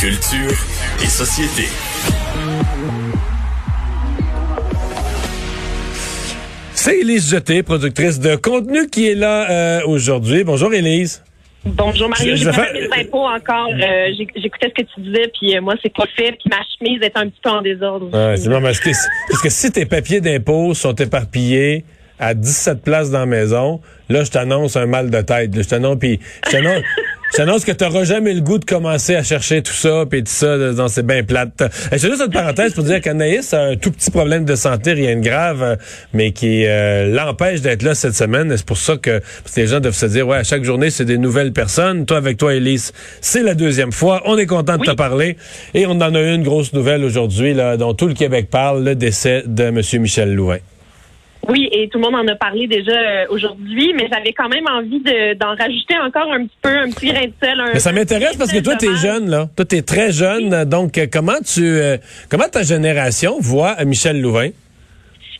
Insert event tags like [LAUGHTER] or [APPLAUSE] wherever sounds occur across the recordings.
Culture et société. C'est Élise Jeté, productrice de contenu, qui est là euh, aujourd'hui. Bonjour Élise. Bonjour Mario, j'ai pas fait mes impôts encore. Euh, J'écoutais ce que tu disais, puis euh, moi, c'est pas fait, puis ma chemise est un petit peu en désordre. Ouais, c'est bon, parce que, parce que si tes papiers d'impôt sont éparpillés à 17 places dans la maison, là, je t'annonce un mal de tête. là. Je t'annonce, puis je t'annonce, je t'annonce que t'auras jamais le goût de commencer à chercher tout ça, puis tout ça, dans c'est bien plate. Et C'est juste une parenthèse pour dire qu'Anaïs a un tout petit problème de santé, rien de grave, euh, mais qui euh, l'empêche d'être là cette semaine. C'est pour ça que, parce que les gens doivent se dire, ouais, à chaque journée, c'est des nouvelles personnes. Toi, avec toi, Élise, c'est la deuxième fois. On est content de te parler. Et on en a une grosse nouvelle aujourd'hui, là, dont tout le Québec parle, le décès de M. Michel Louvain. Oui, et tout le monde en a parlé déjà euh, aujourd'hui, mais j'avais quand même envie de- d'en rajouter encore un petit peu, un petit grain de sel. un- Mais ça m'intéresse parce que toi, tu es jeune, là. Toi, tu es très jeune. Donc, euh, comment tu euh, comment ta génération voit Michel Louvain?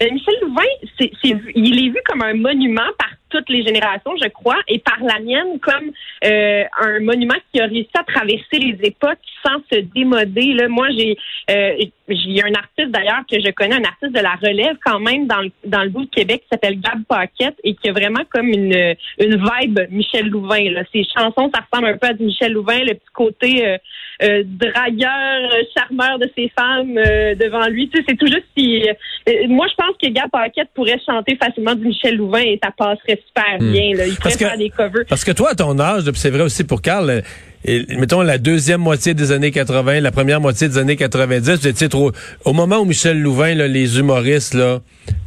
Euh, Michel Louvain, c'est, c'est vu- il est vu comme un monument par toutes les générations, je crois, et par la mienne comme euh, un monument qui a réussi à traverser les époques sans se démoder. Là, moi, j'ai euh, j'ai un artiste d'ailleurs que je connais, un artiste de la relève quand même dans le, dans le bout de Québec qui s'appelle Gab Paquette et qui a vraiment comme une, une vibe Michel Louvain. Là. Ses chansons, ça ressemble un peu à du Michel Louvain, le petit côté euh, euh, dragueur, euh, charmeur de ses femmes euh, devant lui. Tu sais, c'est tout juste si. euh, moi, je pense que Gab Paquette pourrait chanter facilement du Michel Louvain et ça passerait super bien. Là. Il pourrait Parce que- faire des covers. Parce que toi, à ton âge, c'est vrai aussi pour Carl, euh, et, mettons la deuxième moitié des années 80, la première moitié des années 90, vous étiez trop. Au moment où Michel Louvain, là, les humoristes, là,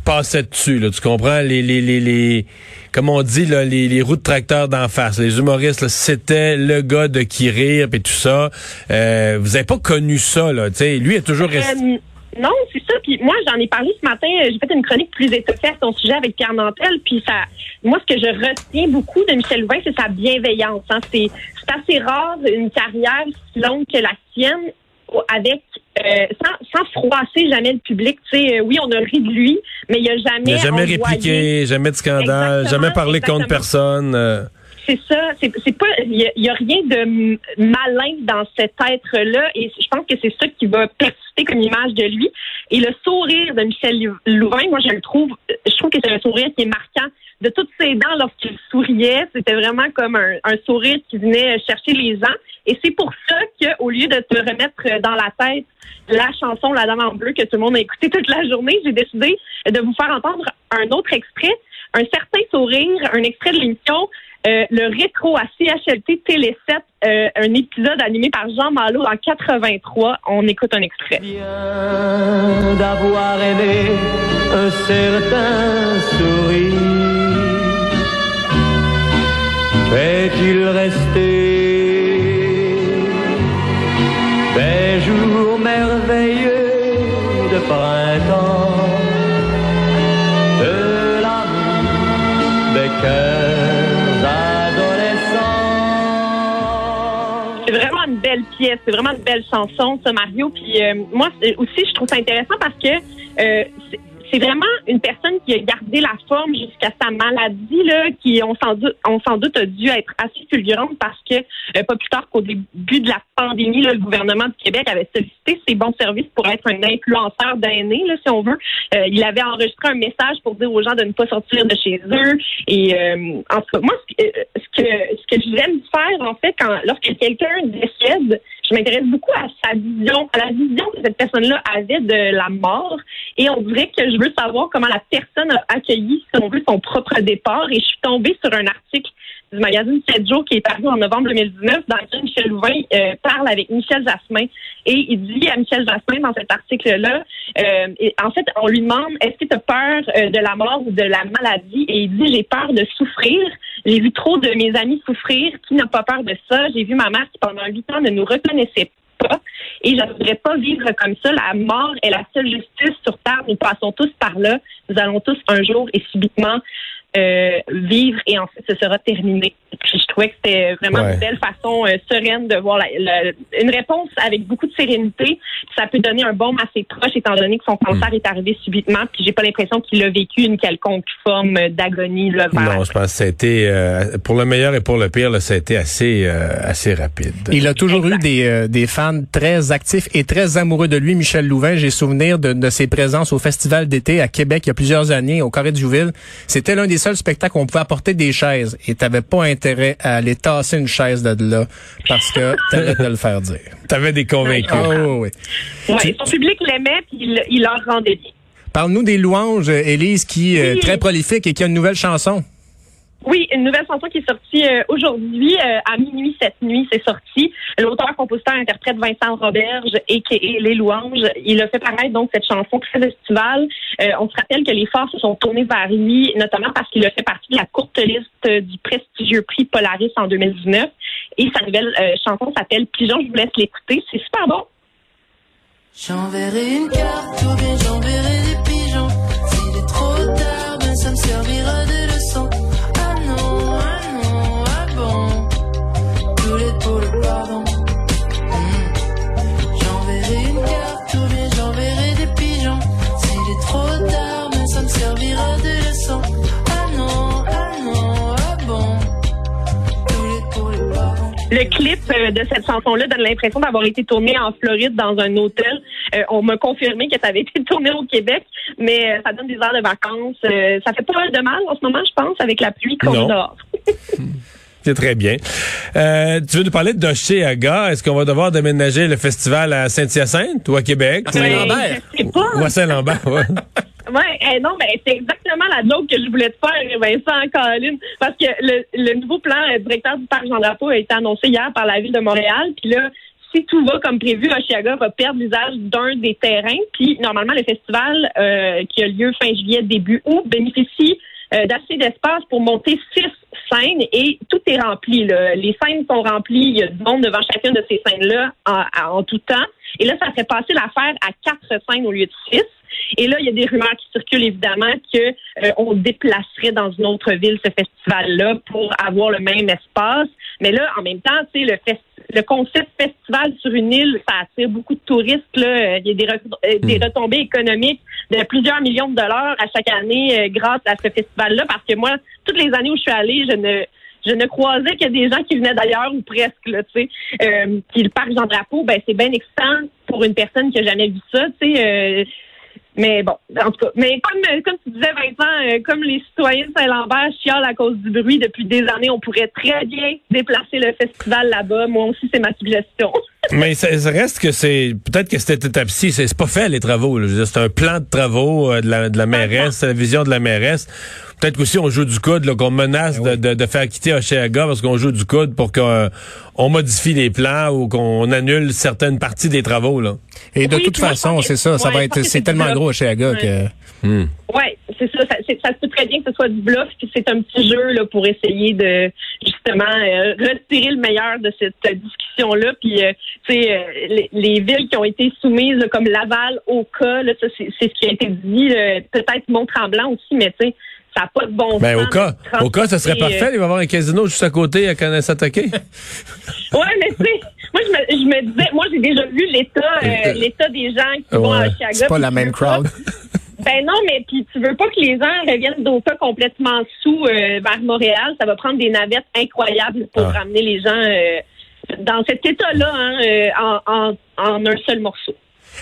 passaient dessus, là, tu comprends? Les, les, les, les comme on dit, là, les, les roues de tracteur d'en face. Les humoristes, là, c'était le gars de qui rire et tout ça. Euh, vous avez pas connu ça, là, tu sais. Lui est toujours resté. Non, c'est ça. Puis moi, j'en ai parlé ce matin. J'ai fait une chronique plus étoffée à son sujet avec Pierre Nantel. Puis ça, moi, ce que je retiens beaucoup de Michel Louvain, c'est sa bienveillance. hein. C'est, assez rare une carrière si longue que la sienne avec euh, sans, sans froisser jamais le public. Tu sais, euh, oui, on a ri de lui, mais il a jamais, Il n'a jamais envoyé- répliqué, jamais de scandale, Exactement, jamais parlé contre personne. euh. C'est ça. C'est pas. Il y, a- rien de malin dans cet être-là, et je pense que c'est ça qui va persister comme image de lui. Et le sourire de Michel Lou- Louvain, moi, je le trouve. Je trouve que c'est un sourire qui est marquant. De toutes ses dents, lorsqu'il souriait, c'était vraiment comme un, sourire qui venait chercher les gens. Et c'est pour ça qu'au lieu de te remettre dans la tête la chanson La Dame en bleu que tout le monde a écouté toute la journée, j'ai décidé de vous faire entendre un autre extrait, un certain sourire, un extrait de l'émission euh, le rétro à CHLT Télé 7, euh, un épisode animé par Jean Malo en 83. On écoute un extrait. d'avoir aimé un certain sourire. Fait-il rester des jours merveilleux de printemps, pièce, c'est vraiment une belle chanson, ça, Mario. Puis euh, moi aussi, je trouve ça intéressant parce que euh, c'est- vraiment une personne qui a gardé la forme jusqu'à sa maladie, là, qui, on s'en doute, on sans doute a dû être assez fulgurante parce que, euh, pas plus tard qu'au début de la pandémie, là, le gouvernement du Québec avait sollicité ses bons services pour être un influenceur d'aînés, là, si on veut. Euh, il avait enregistré un message pour dire aux gens de ne pas sortir de chez eux. Et euh, en tout cas, moi, ce que, que, ce que j'aime faire, en fait, quand lorsque quelqu'un décède, je m'intéresse beaucoup à sa vision, à la vision que cette personne-là avait de la mort. Et on dirait que je veux savoir comment la personne a accueilli, son propre départ. Et je suis tombée sur un article du magazine 7 jours qui est paru en novembre 2019, dans lequel Michel Louvain euh, parle avec Michel Jasmin. Et il dit à Michel Jasmin dans cet article-là, euh, en fait, on lui demande est-ce que tu as peur euh, de la mort ou de la maladie? Et il dit j'ai peur de souffrir. J'ai vu trop de mes amis souffrir. Qui n'a pas peur de ça? J'ai vu ma mère qui pendant huit ans ne nous reconnaissait pas. Et je ne voudrais pas vivre comme ça. La mort est la seule justice sur Terre. Nous passons tous par là. Nous allons tous un jour et subitement euh, vivre et ensuite ce sera terminé. Puis je trouvais que c'était vraiment Ouais. une belle façon euh, sereine de voir la- la- une réponse avec beaucoup de sérénité. Puis ça peut donner un baume à ses proches étant donné que son cancer Hmm. est arrivé subitement. Puis j'ai pas l'impression qu'il a vécu une quelconque forme d'agonie là, vers la Non, je pense que ça a été, euh, pour le meilleur et pour le pire, là, ça a été assez, euh, assez rapide. Il a toujours Exact. eu des, euh, des fans très actifs et très amoureux de lui, Michel Louvain. J'ai souvenir de, de ses présences au Festival d'été à Québec il y a plusieurs années, au Carré de Jouville. C'était l'un des seuls spectacles où on pouvait apporter des chaises et t'avais pas intérêt à aller tasser une chaise de là parce que t'avais de le faire dire. [LAUGHS] T'avais des convaincus. Ah oui, oui. Ouais, son public l'aimait puis il, il leur rendait bien. Parle-nous des louanges, euh, Élise, qui est Oui. très prolifique et qui a une nouvelle chanson. Oui, une nouvelle chanson qui est sortie euh, aujourd'hui, euh, à minuit cette nuit, c'est sorti. L'auteur, compositeur, interprète Vincent Roberge et Les Louanges. Il a fait paraître donc cette chanson très estivale. Euh, on se rappelle que les forces se sont tournés vers lui, notamment parce qu'il a fait partie de la courte liste du prestigieux prix Polaris en 2019. Et sa nouvelle euh, chanson s'appelle Pigeon. Je vous laisse l'écouter. C'est super bon. J'enverrai une carte ou bien j'enverrai le clip euh, de cette chanson-là donne l'impression d'avoir été tourné en Floride dans un hôtel. Euh, on m'a confirmé que ça avait [LAUGHS] été tourné au Québec, mais euh, ça donne des heures de vacances. Euh, ça fait pas mal de mal en ce moment, je pense, avec la pluie qu'on a dehors. [LAUGHS] C'est très bien. Euh, tu veux nous parler de Aga? Est-ce qu'on va devoir déménager le festival à Saint-Hyacinthe ou à Québec? À Saint-Lambert. Je sais pas. Ou à Saint-Lambert, ouais. [LAUGHS] Ouais, eh non, ben c'est exactement la joke que je voulais te faire, Vincent Colline, parce que le, le nouveau plan euh, directeur du parc Jean Drapeau a été annoncé hier par la ville de Montréal, puis là, si tout va comme prévu, Oshiaga va perdre l'usage d'un des terrains, puis normalement le festival euh, qui a lieu fin juillet début août bénéficie euh, d'assez d'espace pour monter six scènes et tout est rempli. Là. Les scènes sont remplies, il y a du monde devant chacune de ces scènes-là en- en tout temps. Et là, ça fait passer l'affaire à quatre scènes au lieu de six. Et là, il y a des rumeurs qui circulent évidemment que euh, on déplacerait dans une autre ville ce festival-là pour avoir le même espace. Mais là, en même temps, tu sais, le, concept festival sur une île, ça attire beaucoup de touristes. Là. Euh, Il y a des, re- euh, des retombées économiques de plusieurs millions de dollars à chaque année euh, grâce à ce festival-là. Parce que moi, toutes les années où je suis allée, je ne je ne croisais que des gens qui venaient d'ailleurs ou presque là, tu sais. Euh, puis le parc Jean Drapeau, ben c'est bien excitant pour une personne qui a jamais vu ça, tu sais. euh, mais bon, en tout cas, mais comme comme tu disais Vincent, euh, comme les citoyens de Saint-Lambert chialent à cause du bruit depuis des années, on pourrait très bien déplacer le festival là-bas. Moi aussi, c'est ma suggestion. [LAUGHS] Mais ça, ça reste que c'est peut-être que cette étape-ci, c'est c'est pas fait les travaux. là. Je veux dire, C'est un plan de travaux euh, de, la, de la mairesse, c'est la vision de la mairesse. Peut-être qu'aussi on joue du coude, là, qu'on menace de, de, de faire quitter Oshéaga parce qu'on joue du coude pour qu'on on modifie les plans ou qu'on annule certaines parties des travaux. Là. Et de Oui, toute façon, que- c'est ça, ça ouais, va être, que c'est tellement gros chez Aga Ouais. Que. Ouais, c'est ça. Ça, c'est- ça se peut très bien que ce soit du bluff, puis c'est un petit jeu là pour essayer de justement euh, retirer le meilleur de cette euh, discussion-là. Puis, euh, tu sais, euh, les, les villes qui ont été soumises là, comme Laval, Oka, là, ça c'est c'est ce qui a été dit. là, Peut-être Mont-Tremblant aussi, mais tu sais, ça n'a pas de bon Ben, sens. au cas, au cas, ça serait parfait. Il va y avoir un casino juste à côté à Kanesatake. euh, [LAUGHS] Ouais, mais tu sais, moi je me, je me disais, moi j'ai déjà vu l'état, euh, l'état des gens qui vont à Oshiaga. C'est pas la même crowd. [LAUGHS] Ben non, mais puis tu veux pas que les gens reviennent d'Oka complètement sous euh, vers Montréal. Ça va prendre des navettes incroyables pour Ah. ramener les gens euh, dans cet état-là hein, euh, en, en, en un seul morceau.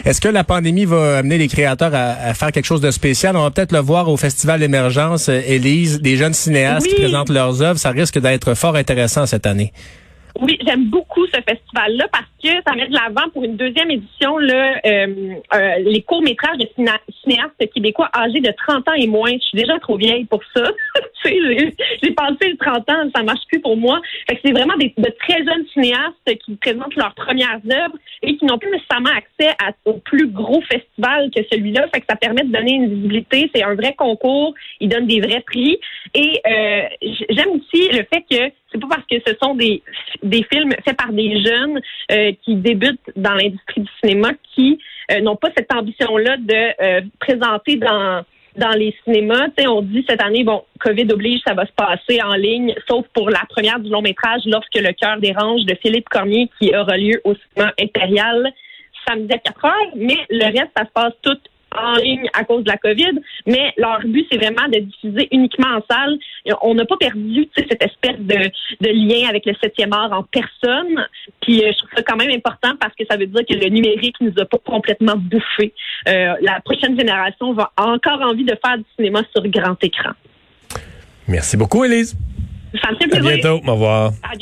Est-ce que la pandémie va amener les créateurs à, à faire quelque chose de spécial? On va peut-être le voir au Festival Émergence, Élise, des jeunes cinéastes qui présentent leurs œuvres. Ça risque d'être fort intéressant cette année. Oui, j'aime beaucoup ce festival-là parce que ça met de l'avant pour une deuxième édition là, euh, euh, les courts-métrages de ciné- cinéastes québécois âgés de 30 ans et moins. Je suis déjà trop vieille pour ça. [LAUGHS] J'ai- passé le 30 ans, ça marche plus pour moi. C'est vraiment des, de très jeunes cinéastes qui présentent leurs premières œuvres et qui n'ont plus nécessairement accès à, au plus gros festival que celui-là. Fait que ça permet de donner une visibilité. C'est un vrai concours. Ils donnent des vrais prix. Et euh, j'aime aussi le fait que c'est pas parce que ce sont des, des films faits par des jeunes euh, qui débutent dans l'industrie du cinéma qui euh, n'ont pas cette ambition-là de euh, présenter dans dans les cinémas. On dit cette année, bon, COVID oblige, ça va se passer en ligne, sauf pour la première du long métrage, Lorsque le cœur dérange de Philippe Cormier, qui aura lieu au cinéma impérial samedi à 4 heures. Mais le reste, ça se passe tout en ligne à cause de la COVID, mais leur but, c'est vraiment de diffuser uniquement en salle. On n'a pas perdu cette espèce de, de lien avec le septième art en personne. Puis euh, je trouve ça quand même important parce que ça veut dire que le numérique nous a pas complètement bouffé. Euh, la prochaine génération va encore envie de faire du cinéma sur grand écran. Merci beaucoup, Élise. Ça me fait À plaisir. bientôt. Au revoir. À bientôt.